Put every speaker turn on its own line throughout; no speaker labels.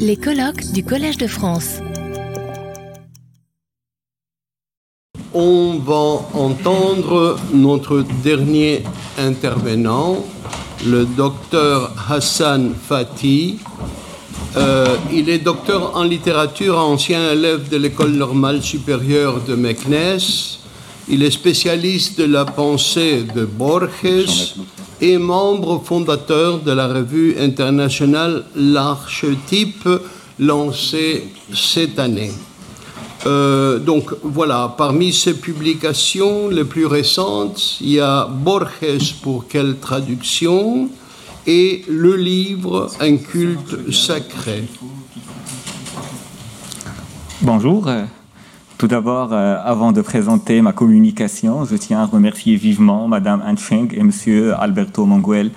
Les colloques du Collège de France.
On va entendre notre dernier intervenant, le docteur Hassan Fati. Euh, il est docteur en littérature, ancien élève de l'école normale supérieure de Meknes. Il est spécialiste de la pensée de Borges et membre fondateur de la revue internationale L'Archetype, lancée cette année. Euh, donc voilà, parmi ces publications les plus récentes, il y a Borges pour quelle traduction et le livre Un culte sacré.
Bonjour. Tout d'abord, euh, avant de présenter ma communication, je tiens à remercier vivement Madame Ancheng et Monsieur Alberto Manguel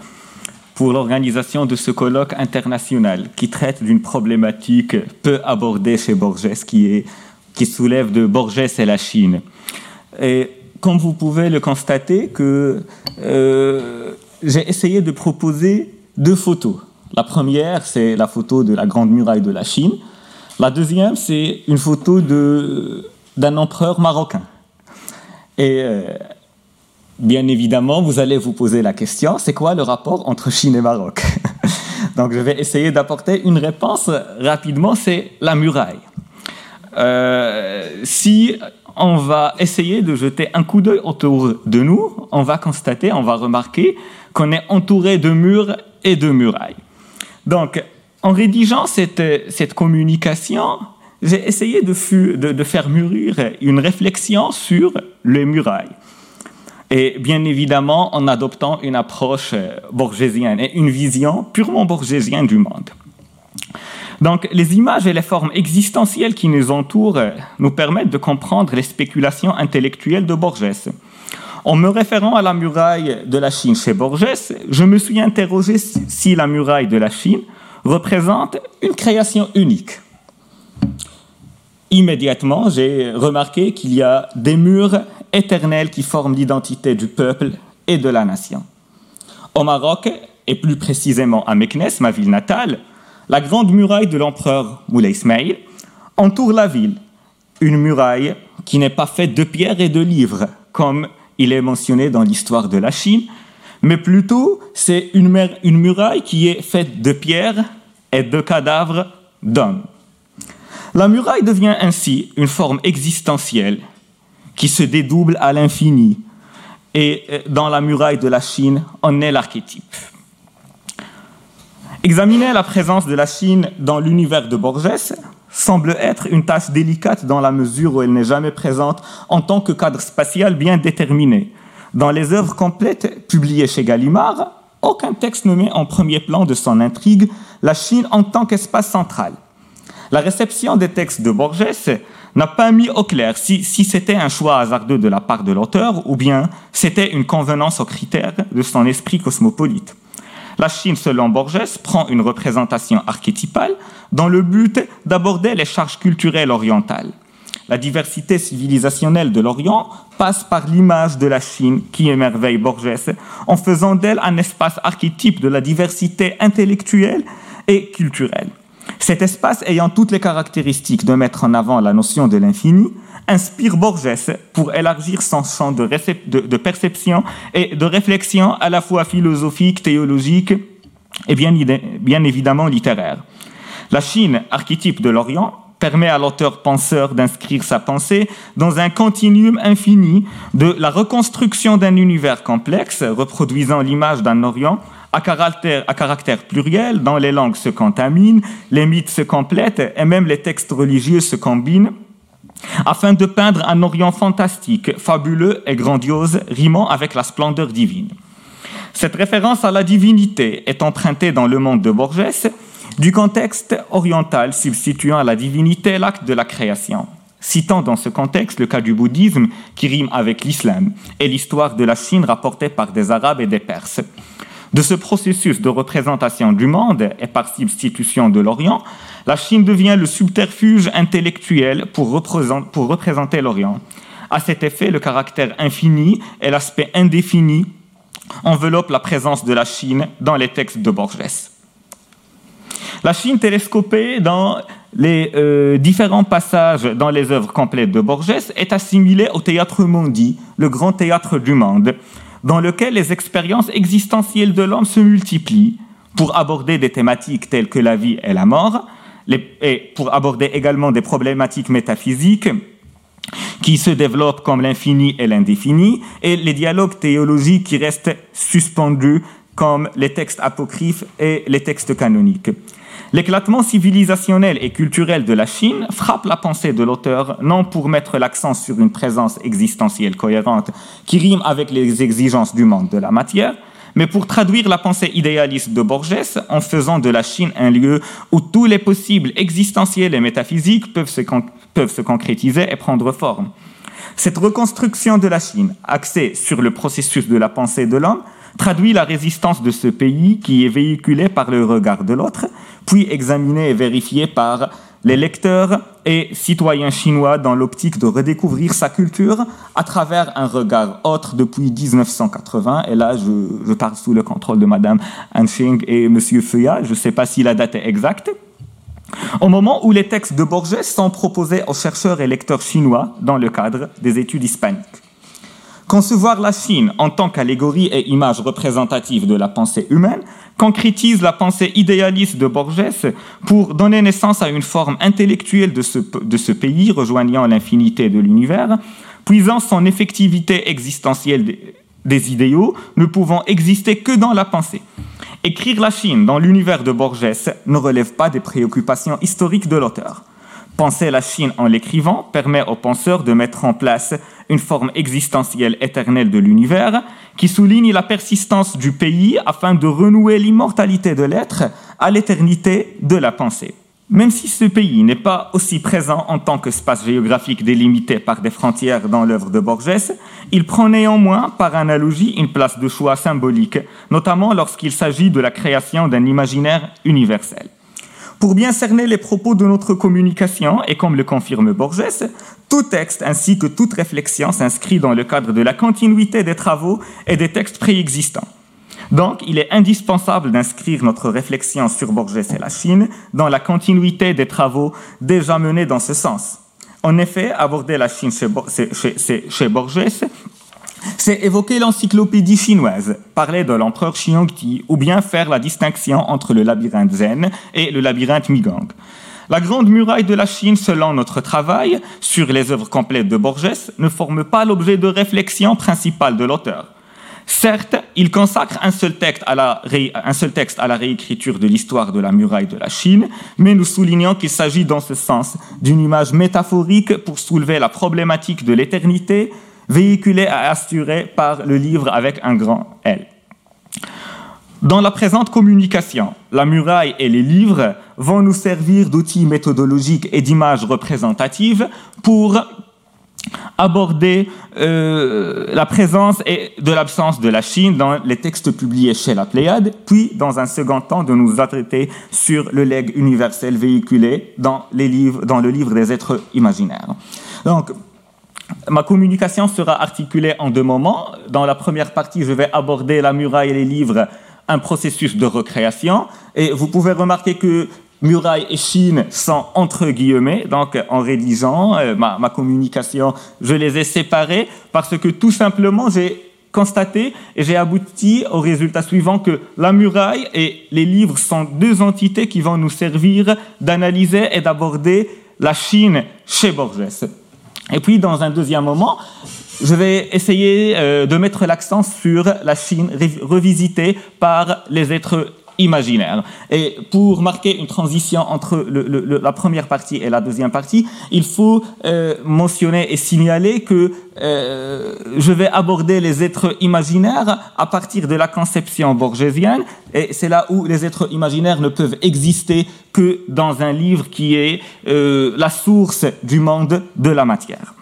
pour l'organisation de ce colloque international qui traite d'une problématique peu abordée chez Borges, qui, est, qui soulève de Borges et la Chine. Et comme vous pouvez le constater, que euh, j'ai essayé de proposer deux photos. La première, c'est la photo de la Grande Muraille de la Chine. La deuxième, c'est une photo d'un empereur marocain. Et euh, bien évidemment, vous allez vous poser la question, c'est quoi le rapport entre Chine et Maroc? Donc je vais essayer d'apporter une réponse rapidement, c'est la muraille. Euh, si on va essayer de jeter un coup d'œil autour de nous, on va constater, on va remarquer qu'on est entouré de murs et de murailles. Donc, en rédigeant cette, communication, j'ai essayé de, de, faire mûrir une réflexion sur les murailles. Et bien évidemment, en adoptant une approche borgésienne et une vision purement borgésienne du monde. Donc, les images et les formes existentielles qui nous entourent nous permettent de comprendre les spéculations intellectuelles de Borges. En me référant à la muraille de la Chine chez Borges, je me suis interrogé si la muraille de la Chine représente une création unique. Immédiatement, j'ai remarqué qu'il y a des murs éternels qui forment l'identité du peuple et de la nation. Au Maroc, et plus précisément à Meknes, ma ville natale, la grande muraille de l'empereur Moulay Ismail entoure la ville. Une muraille qui n'est pas faite de pierres et de livres, comme il est mentionné dans l'histoire de la Chine, mais plutôt c'est une, muraille qui est faite de pierres et de cadavres d'hommes. La muraille devient ainsi une forme existentielle qui se dédouble à l'infini. Et euh, dans la muraille de la Chine, on est l'archétype. Examiner la présence de la Chine dans l'univers de Borges semble être une tâche délicate dans la mesure où elle n'est jamais présente en tant que cadre spatial bien déterminé. Dans les œuvres complètes publiées chez Gallimard, aucun texte ne met en premier plan de son intrigue la Chine en tant qu'espace central. La réception des textes de Borges n'a pas mis au clair si, c'était un choix hasardeux de la part de l'auteur ou bien c'était une convenance aux critères de son esprit cosmopolite. La Chine, selon Borges, prend une représentation archétypale dans le but d'aborder les charges culturelles orientales. La diversité civilisationnelle de l'Orient passe par l'image de la Chine qui émerveille Borges en faisant d'elle un espace archétype de la diversité intellectuelle et culturelle. Cet espace ayant toutes les caractéristiques de mettre en avant la notion de l'infini, inspire Borges pour élargir son champ de, perception et de réflexion à la fois philosophique, théologique et bien évidemment littéraire. La Chine, archétype de l'Orient, permet à l'auteur-penseur d'inscrire sa pensée dans un continuum infini de la reconstruction d'un univers complexe, reproduisant l'image d'un Orient à caractère, pluriel, dont les langues se contaminent, les mythes se complètent et même les textes religieux se combinent afin de peindre un Orient fantastique, fabuleux et grandiose, rimant avec la splendeur divine. Cette référence à la divinité est empruntée dans le monde de Borges du contexte oriental substituant à la divinité l'acte de la création, citant dans ce contexte le cas du bouddhisme qui rime avec l'islam et l'histoire de la Chine rapportée par des Arabes et des Perses. De ce processus de représentation du monde et par substitution de l'Orient, la Chine devient le subterfuge intellectuel pour, représenter l'Orient. À cet effet, le caractère infini et l'aspect indéfini enveloppent la présence de la Chine dans les textes de Borges. La Chine télescopée dans les euh, différents passages dans les œuvres complètes de Borges est assimilée au théâtre mondi, le grand théâtre du monde, dans lequel les expériences existentielles de l'homme se multiplient. Pour aborder des thématiques telles que la vie et la mort, et pour aborder également des problématiques métaphysiques qui se développent comme l'infini et l'indéfini, et les dialogues théologiques qui restent suspendus comme les textes apocryphes et les textes canoniques. L'éclatement civilisationnel et culturel de la Chine frappe la pensée de l'auteur non pour mettre l'accent sur une présence existentielle cohérente qui rime avec les exigences du monde de la matière, mais pour traduire la pensée idéaliste de Borges en faisant de la Chine un lieu où tous les possibles existentiels et métaphysiques peuvent se, peuvent se concrétiser et prendre forme. Cette reconstruction de la Chine, axée sur le processus de la pensée de l'homme, traduit la résistance de ce pays qui est véhiculée par le regard de l'autre, puis examinée et vérifiée par les lecteurs et citoyens chinois dans l'optique de redécouvrir sa culture à travers un regard autre depuis 1980. Et là, je, parle sous le contrôle de Madame Anxing et Monsieur Feuillat. Je ne sais pas si la date est exacte. Au moment où les textes de Borges sont proposés aux chercheurs et lecteurs chinois dans le cadre des études hispaniques. Concevoir la Chine en tant qu'allégorie et image représentative de la pensée humaine concrétise la pensée idéaliste de Borges pour donner naissance à une forme intellectuelle de ce, de ce pays rejoignant l'infinité de l'univers, puisant son effectivité existentielle des, des idéaux ne pouvant exister que dans la pensée. Écrire la Chine dans l'univers de Borges ne relève pas des préoccupations historiques de l'auteur. Penser la Chine en l'écrivant permet au penseur de mettre en place une forme existentielle éternelle de l'univers qui souligne la persistance du pays afin de renouer l'immortalité de l'être à l'éternité de la pensée. Même si ce pays n'est pas aussi présent en tant qu'espace géographique délimité par des frontières dans l'œuvre de Borges, il prend néanmoins, par analogie, une place de choix symbolique, notamment lorsqu'il s'agit de la création d'un imaginaire universel. Pour bien cerner les propos de notre communication, et comme le confirme Borges, tout texte ainsi que toute réflexion s'inscrit dans le cadre de la continuité des travaux et des textes préexistants. Donc, il est indispensable d'inscrire notre réflexion sur Borges et la Chine dans la continuité des travaux déjà menés dans ce sens. En effet, aborder la Chine chez, Borges c'est évoquer l'encyclopédie chinoise, parler de l'empereur Xiongti, ou bien faire la distinction entre le labyrinthe zen et le labyrinthe Migang. La grande muraille de la Chine, selon notre travail sur les œuvres complètes de Borges, ne forme pas l'objet de réflexion principale de l'auteur. Certes, il consacre un seul, texte à la un seul texte à la réécriture de l'histoire de la muraille de la Chine, mais nous soulignons qu'il s'agit dans ce sens d'une image métaphorique pour soulever la problématique de l'éternité, véhiculé et assuré par le livre avec un grand L. Dans la présente communication, la muraille et les livres vont nous servir d'outils méthodologiques et d'images représentatives pour aborder euh, la présence et de l'absence de la Chine dans les textes publiés chez la Pléiade, puis dans un second temps de nous attraiter sur le legs universel véhiculé dans, les livres, dans le livre des êtres imaginaires. Donc, Ma communication sera articulée en deux moments. Dans la première partie, je vais aborder la muraille et les livres, un processus de recréation. Et vous pouvez remarquer que muraille et Chine sont entre guillemets. Donc, en rédigeant euh, ma, ma communication, je les ai séparés parce que tout simplement, j'ai constaté et j'ai abouti au résultat suivant que la muraille et les livres sont deux entités qui vont nous servir d'analyser et d'aborder la Chine chez Borges. Et puis, dans un deuxième moment, je vais essayer euh, de mettre l'accent sur la Chine revisitée par les êtres imaginaires. Et pour marquer une transition entre la première partie et la deuxième partie, il faut euh, mentionner et signaler que euh, je vais aborder les êtres imaginaires à partir de la conception borgésienne, et c'est là où les êtres imaginaires ne peuvent exister que dans un livre qui est euh, la source du monde de la matière.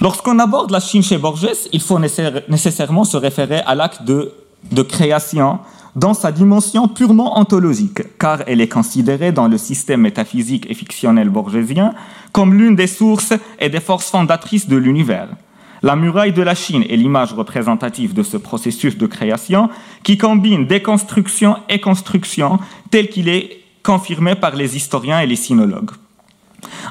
Lorsqu'on aborde la Chine chez Borges, il faut nécessairement se référer à l'acte de, de, création dans sa dimension purement ontologique, car elle est considérée dans le système métaphysique et fictionnel borgésien comme l'une des sources et des forces fondatrices de l'univers. La muraille de la Chine est l'image représentative de ce processus de création qui combine déconstruction et construction tel qu'il est confirmé par les historiens et les sinologues.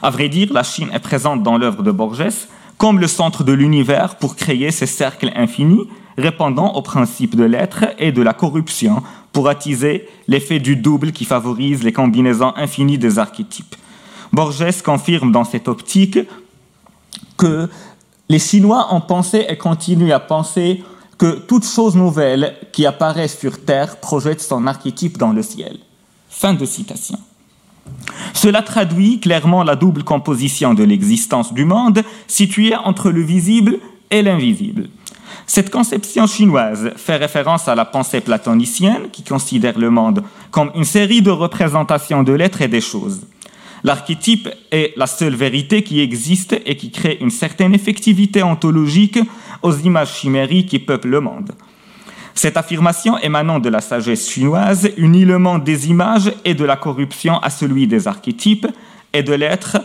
À vrai dire, la Chine est présente dans l'œuvre de Borges comme le centre de l'univers pour créer ces cercles infinis répondant au principe de l'être et de la corruption pour attiser l'effet du double qui favorise les combinaisons infinies des archétypes. Borges confirme dans cette optique que les Chinois ont pensé et continuent à penser que toute chose nouvelle qui apparaît sur Terre projette son archétype dans le ciel. Fin de citation. Cela traduit clairement la double composition de l'existence du monde située entre le visible et l'invisible. Cette conception chinoise fait référence à la pensée platonicienne qui considère le monde comme une série de représentations de l'être et des choses. L'archétype est la seule vérité qui existe et qui crée une certaine effectivité ontologique aux images chimériques qui peuplent le monde. Cette affirmation émanant de la sagesse chinoise unit le monde des images et de la corruption à celui des archétypes et de l'être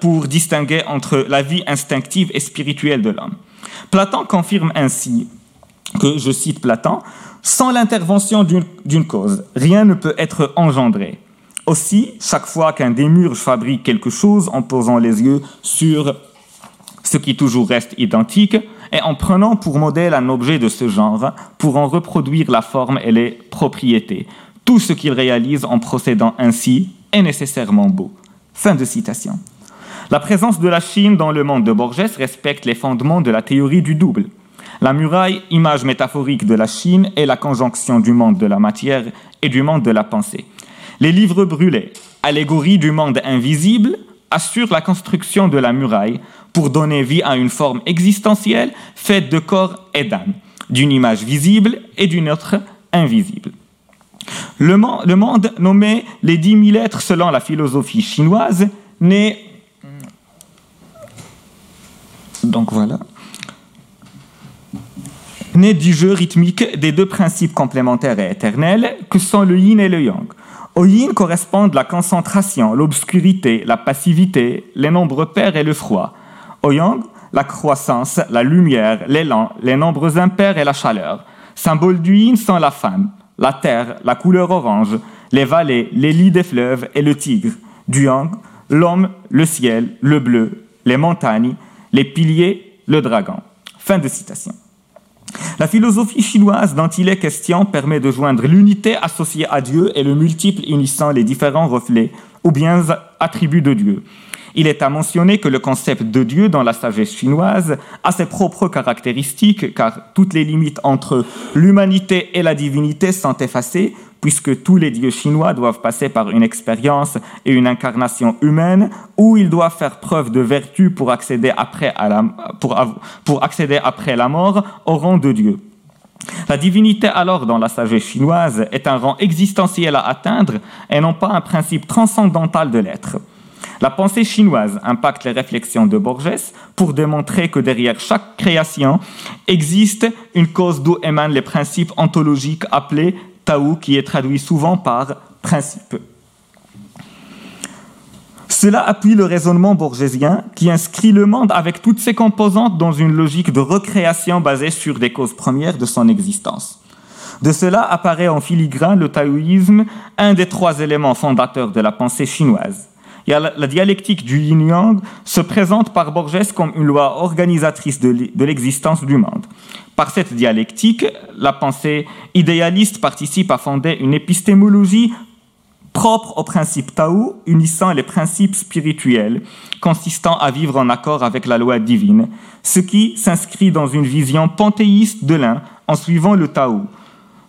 pour distinguer entre la vie instinctive et spirituelle de l'homme. Platon confirme ainsi que, je cite Platon, sans l'intervention d'une cause, rien ne peut être engendré. Aussi, chaque fois qu'un démurge fabrique quelque chose en posant les yeux sur ce qui toujours reste identique, et en prenant pour modèle un objet de ce genre, pour en reproduire la forme et les propriétés. Tout ce qu'il réalise en procédant ainsi est nécessairement beau. Fin de citation. La présence de la Chine dans le monde de Borges respecte les fondements de la théorie du double. La muraille, image métaphorique de la Chine, est la conjonction du monde de la matière et du monde de la pensée. Les livres brûlés, allégorie du monde invisible, assurent la construction de la muraille pour donner vie à une forme existentielle faite de corps et d'âme, d'une image visible et d'une autre invisible. Le, monde nommé les dix mille êtres selon la philosophie chinoise n'est donc voilà né du jeu rythmique des deux principes complémentaires et éternels que sont le yin et le yang. Au yin correspondent la concentration, l'obscurité, la passivité, les nombres pairs et le froid. Au yang, la croissance, la lumière, l'élan, les nombres impairs et la chaleur. Symbole du yin sont la femme, la terre, la couleur orange, les vallées, les lits des fleuves et le tigre. Du yang, l'homme, le ciel, le bleu, les montagnes, les piliers, le dragon. Fin de citation. La philosophie chinoise dont il est question permet de joindre l'unité associée à Dieu et le multiple unissant les différents reflets ou bien attributs de Dieu. Il est à mentionner que le concept de Dieu dans la sagesse chinoise a ses propres caractéristiques car toutes les limites entre l'humanité et la divinité sont effacées puisque tous les dieux chinois doivent passer par une expérience et une incarnation humaine où ils doivent faire preuve de vertu pour accéder après, pour accéder après la mort au rang de Dieu. La divinité alors dans la sagesse chinoise est un rang existentiel à atteindre et non pas un principe transcendantal de l'être. La pensée chinoise impacte les réflexions de Borges pour démontrer que derrière chaque création existe une cause d'où émanent les principes ontologiques appelés Tao, qui est traduit souvent par principe. Cela appuie le raisonnement borgésien qui inscrit le monde avec toutes ses composantes dans une logique de recréation basée sur des causes premières de son existence. De cela apparaît en filigrane le taoïsme, un des trois éléments fondateurs de la pensée chinoise la dialectique du yin-yang se présente par Borges comme une loi organisatrice de l'existence du monde. Par cette dialectique, la pensée idéaliste participe à fonder une épistémologie propre au principe Tao, unissant les principes spirituels, consistant à vivre en accord avec la loi divine, ce qui s'inscrit dans une vision panthéiste de l'un en suivant le Tao.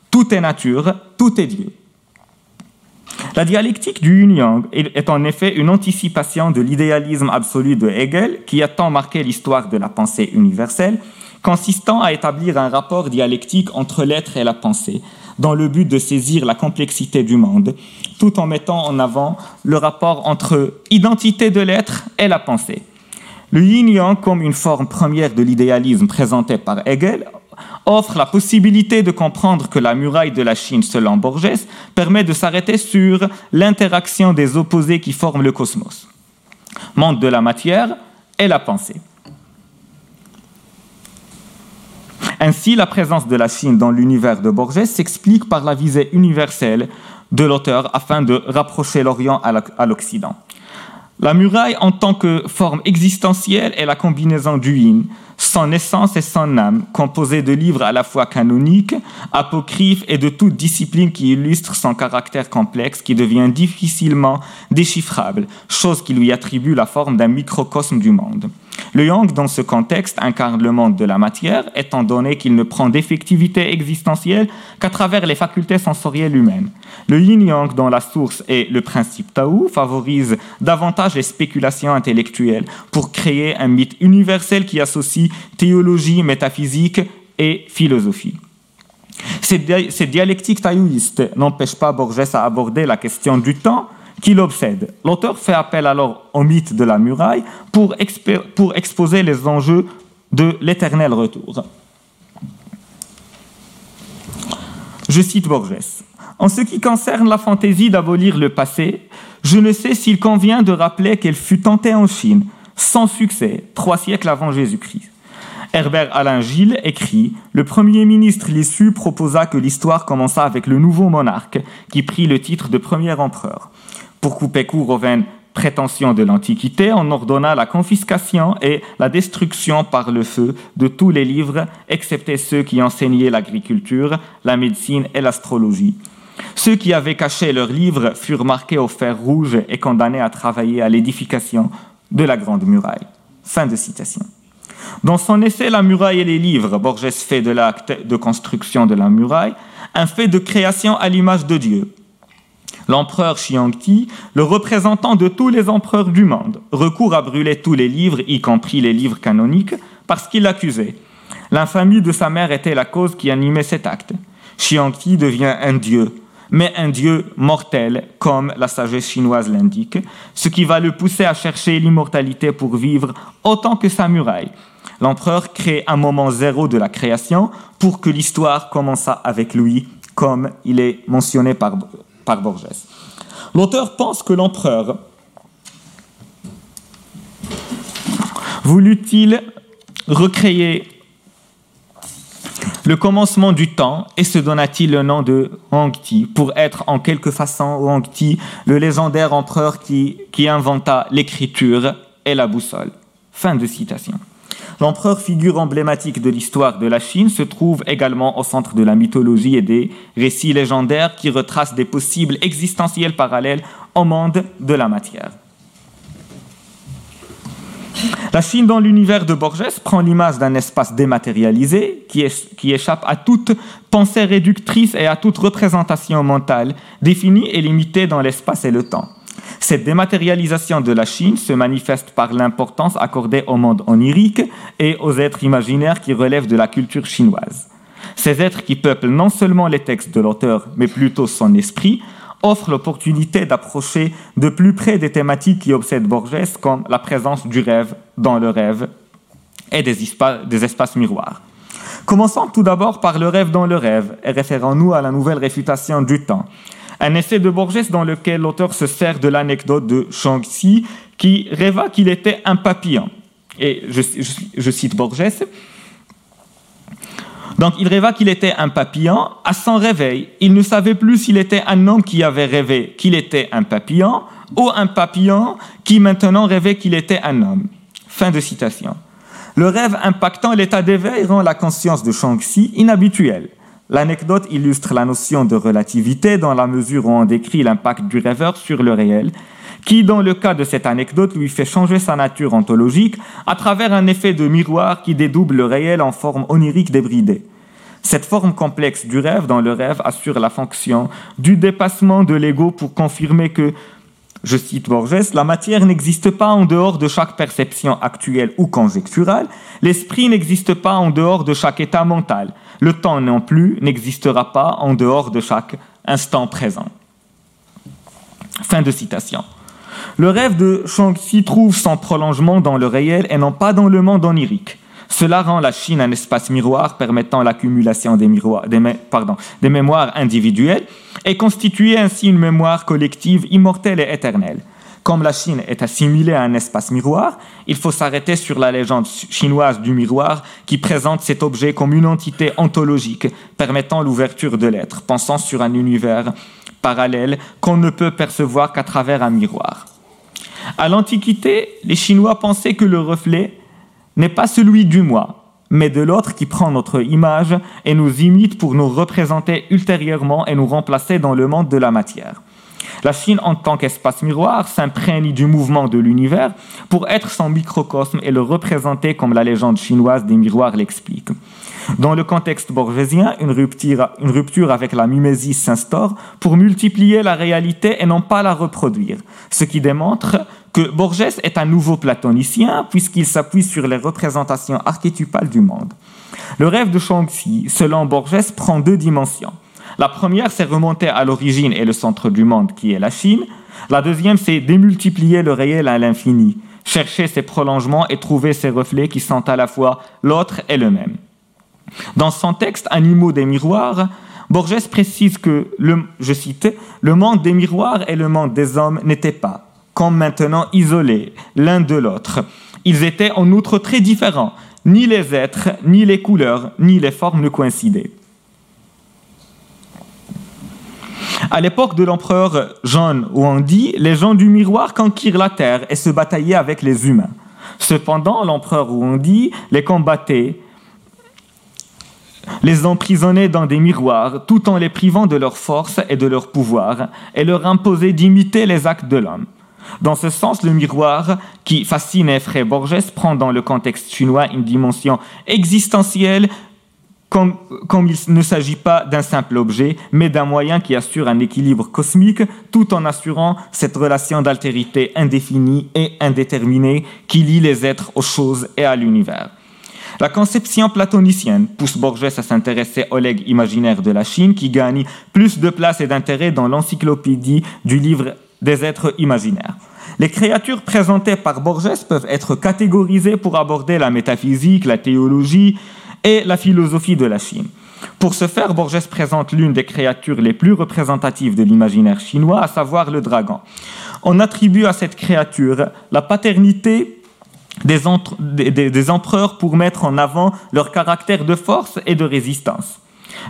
Tout est nature, tout est Dieu. La dialectique du yin-yang est en effet une anticipation de l'idéalisme absolu de Hegel, qui a tant marqué l'histoire de la pensée universelle, consistant à établir un rapport dialectique entre l'être et la pensée, dans le but de saisir la complexité du monde, tout en mettant en avant le rapport entre identité de l'être et la pensée. Le yin-yang, comme une forme première de l'idéalisme présenté par Hegel, offre la possibilité de comprendre que la muraille de la Chine, selon Borges, permet de s'arrêter sur l'interaction des opposés qui forment le cosmos. Monde de la matière et la pensée. Ainsi, la présence de la Chine dans l'univers de Borges s'explique par la visée universelle de l'auteur afin de rapprocher l'Orient à l'Occident. La muraille en tant que forme existentielle est la combinaison du yin, son essence et son âme, composée de livres à la fois canoniques, apocryphes et de toute discipline qui illustre son caractère complexe qui devient difficilement déchiffrable, chose qui lui attribue la forme d'un microcosme du monde. Le yang, dans ce contexte, incarne le monde de la matière, étant donné qu'il ne prend d'effectivité existentielle qu'à travers les facultés sensorielles humaines. Le yin-yang, dont la source est le principe Tao, favorise davantage les spéculations intellectuelles pour créer un mythe universel qui associe théologie, métaphysique et philosophie. Ces, dialectiques taoïstes n'empêchent pas Borges à aborder la question du temps, qui l'obsède. L'auteur fait appel alors au mythe de la muraille pour, pour exposer les enjeux de l'éternel retour. Je cite Borges. En ce qui concerne la fantaisie d'abolir le passé, je ne sais s'il convient de rappeler qu'elle fut tentée en Chine, sans succès, trois siècles avant Jésus-Christ. Herbert Alain Gilles écrit Le Premier ministre Lissu proposa que l'histoire commença avec le nouveau monarque, qui prit le titre de premier empereur. Pour couper court aux vaines prétentions de l'Antiquité, on ordonna la confiscation et la destruction par le feu de tous les livres, excepté ceux qui enseignaient l'agriculture, la médecine et l'astrologie. Ceux qui avaient caché leurs livres furent marqués au fer rouge et condamnés à travailler à l'édification de la Grande Muraille. Fin de citation. Dans son essai La muraille et les livres, Borges fait de l'acte de construction de la muraille un fait de création à l'image de Dieu, L'empereur Xiangti, le représentant de tous les empereurs du monde, recourt à brûler tous les livres, y compris les livres canoniques, parce qu'il l'accusait. L'infamie de sa mère était la cause qui animait cet acte. Xiangti devient un dieu, mais un dieu mortel, comme la sagesse chinoise l'indique, ce qui va le pousser à chercher l'immortalité pour vivre autant que sa muraille. L'empereur crée un moment zéro de la création pour que l'histoire commença avec lui, comme il est mentionné par L'auteur pense que l'empereur voulut-il recréer le commencement du temps et se donna-t-il le nom de Ti pour être en quelque façon Ti, le légendaire empereur qui inventa l'écriture et la boussole. Fin de citation. L'empereur, figure emblématique de l'histoire de la Chine, se trouve également au centre de la mythologie et des récits légendaires qui retracent des possibles existentiels parallèles au monde de la matière. La Chine dans l'univers de Borges prend l'image d'un espace dématérialisé qui, échappe à toute pensée réductrice et à toute représentation mentale définie et limitée dans l'espace et le temps. Cette dématérialisation de la Chine se manifeste par l'importance accordée au monde onirique et aux êtres imaginaires qui relèvent de la culture chinoise. Ces êtres qui peuplent non seulement les textes de l'auteur, mais plutôt son esprit, offrent l'opportunité d'approcher de plus près des thématiques qui obsèdent Borges, comme la présence du rêve dans le rêve et des, espaces miroirs. Commençons tout d'abord par le rêve dans le rêve, et référons-nous à la nouvelle réfutation du temps. Un essai de Borges dans lequel l'auteur se sert de l'anecdote de Shang-Chi qui rêva qu'il était un papillon. Et je, cite Borges. Donc il rêva qu'il était un papillon. À son réveil, il ne savait plus s'il était un homme qui avait rêvé qu'il était un papillon ou un papillon qui maintenant rêvait qu'il était un homme. Fin de citation. Le rêve impactant l'état d'éveil rend la conscience de Shang-Chi inhabituelle. L'anecdote illustre la notion de relativité dans la mesure où on décrit l'impact du rêveur sur le réel, qui, dans le cas de cette anecdote, lui fait changer sa nature ontologique à travers un effet de miroir qui dédouble le réel en forme onirique débridée. Cette forme complexe du rêve dans le rêve assure la fonction du dépassement de l'ego pour confirmer que, je cite Borges, la matière n'existe pas en dehors de chaque perception actuelle ou conjecturale, l'esprit n'existe pas en dehors de chaque état mental, le temps non plus n'existera pas en dehors de chaque instant présent. Fin de citation. Le rêve de Shang-Chi trouve son prolongement dans le réel et non pas dans le monde onirique. Cela rend la Chine un espace miroir permettant l'accumulation des, des mémoires individuelles et constituer ainsi une mémoire collective immortelle et éternelle. Comme la Chine est assimilée à un espace miroir, il faut s'arrêter sur la légende chinoise du miroir qui présente cet objet comme une entité ontologique permettant l'ouverture de l'être, pensant sur un univers parallèle qu'on ne peut percevoir qu'à travers un miroir. À l'Antiquité, les Chinois pensaient que le reflet n'est pas celui du moi, mais de l'autre qui prend notre image et nous imite pour nous représenter ultérieurement et nous remplacer dans le monde de la matière. La Chine, en tant qu'espace miroir, s'imprègne du mouvement de l'univers pour être son microcosme et le représenter comme la légende chinoise des miroirs l'explique. Dans le contexte borgésien, une rupture, avec la mimésis s'instaure pour multiplier la réalité et non pas la reproduire, ce qui démontre que Borges est un nouveau platonicien puisqu'il s'appuie sur les représentations archétypales du monde. Le rêve de Shaanxi, selon Borges, prend deux dimensions. La première, c'est remonter à l'origine et le centre du monde qui est la Chine. La deuxième, c'est démultiplier le réel à l'infini, chercher ses prolongements et trouver ses reflets qui sont à la fois l'autre et le même. Dans son texte Animaux des miroirs, Borges précise que, le, je cite, le monde des miroirs et le monde des hommes n'étaient pas, comme maintenant isolés l'un de l'autre. Ils étaient en outre très différents. Ni les êtres, ni les couleurs, ni les formes ne coïncidaient. À l'époque de l'empereur Jean Huangdi, les gens du miroir conquirent la terre et se bataillaient avec les humains. Cependant, l'empereur Huangdi les combattait, les emprisonnait dans des miroirs tout en les privant de leur force et de leur pouvoir et leur imposait d'imiter les actes de l'homme. Dans ce sens, le miroir, qui fascine effraie Borges, prend dans le contexte chinois une dimension existentielle comme, il ne s'agit pas d'un simple objet, mais d'un moyen qui assure un équilibre cosmique tout en assurant cette relation d'altérité indéfinie et indéterminée qui lie les êtres aux choses et à l'univers. La conception platonicienne pousse Borges à s'intéresser au legs imaginaire de la Chine qui gagne plus de place et d'intérêt dans l'encyclopédie du livre des êtres imaginaires. Les créatures présentées par Borges peuvent être catégorisées pour aborder la métaphysique, la théologie et la philosophie de la Chine. Pour ce faire, Borges présente l'une des créatures les plus représentatives de l'imaginaire chinois, à savoir le dragon. On attribue à cette créature la paternité des, des, empereurs pour mettre en avant leur caractère de force et de résistance.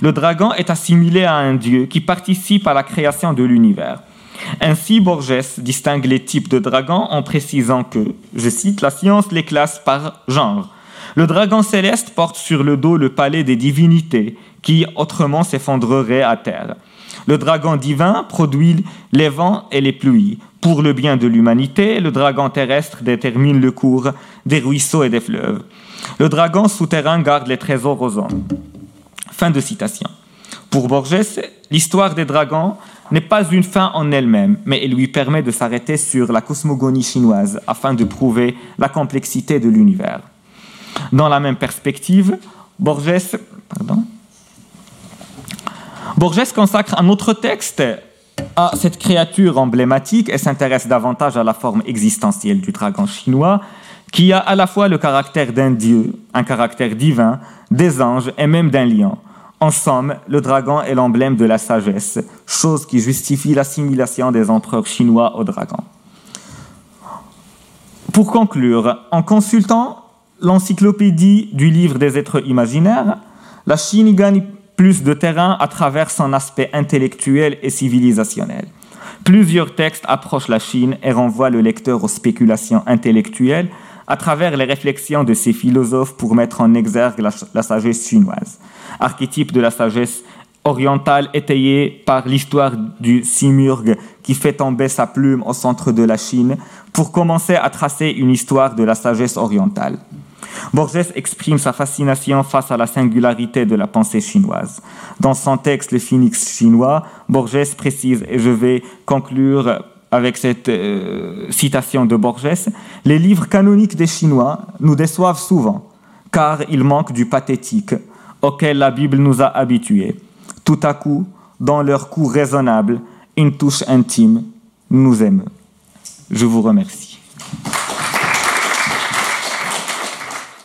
Le dragon est assimilé à un dieu qui participe à la création de l'univers. Ainsi, Borges distingue les types de dragons en précisant que, je cite, la science les classe par genre. Le dragon céleste porte sur le dos le palais des divinités, qui autrement s'effondrerait à terre. Le dragon divin produit les vents et les pluies. Pour le bien de l'humanité, le dragon terrestre détermine le cours des ruisseaux et des fleuves. Le dragon souterrain garde les trésors aux hommes. Fin de citation. Pour Borges, l'histoire des dragons n'est pas une fin en elle-même, mais elle lui permet de s'arrêter sur la cosmogonie chinoise afin de prouver la complexité de l'univers. Dans la même perspective, Borges, consacre un autre texte à cette créature emblématique et s'intéresse davantage à la forme existentielle du dragon chinois, qui a à la fois le caractère d'un dieu, un caractère divin, des anges et même d'un lion. En somme, le dragon est l'emblème de la sagesse, chose qui justifie l'assimilation des empereurs chinois au dragon. Pour conclure, en consultant l'encyclopédie du livre des êtres imaginaires, la Chine gagne plus de terrain à travers son aspect intellectuel et civilisationnel. Plusieurs textes approchent la Chine et renvoient le lecteur aux spéculations intellectuelles à travers les réflexions de ces philosophes pour mettre en exergue la, sagesse chinoise, archétype de la sagesse orientale étayée par l'histoire du Simurgh qui fait tomber sa plume au centre de la Chine pour commencer à tracer une histoire de la sagesse orientale. Borges exprime sa fascination face à la singularité de la pensée chinoise. Dans son texte Le Phoenix chinois, Borges précise, et je vais conclure avec cette euh, citation de Borges, les livres canoniques des Chinois nous déçoivent souvent, car ils manquent du pathétique auquel la Bible nous a habitués. Tout à coup, dans leur cours raisonnable, une touche intime nous aime. Je vous remercie.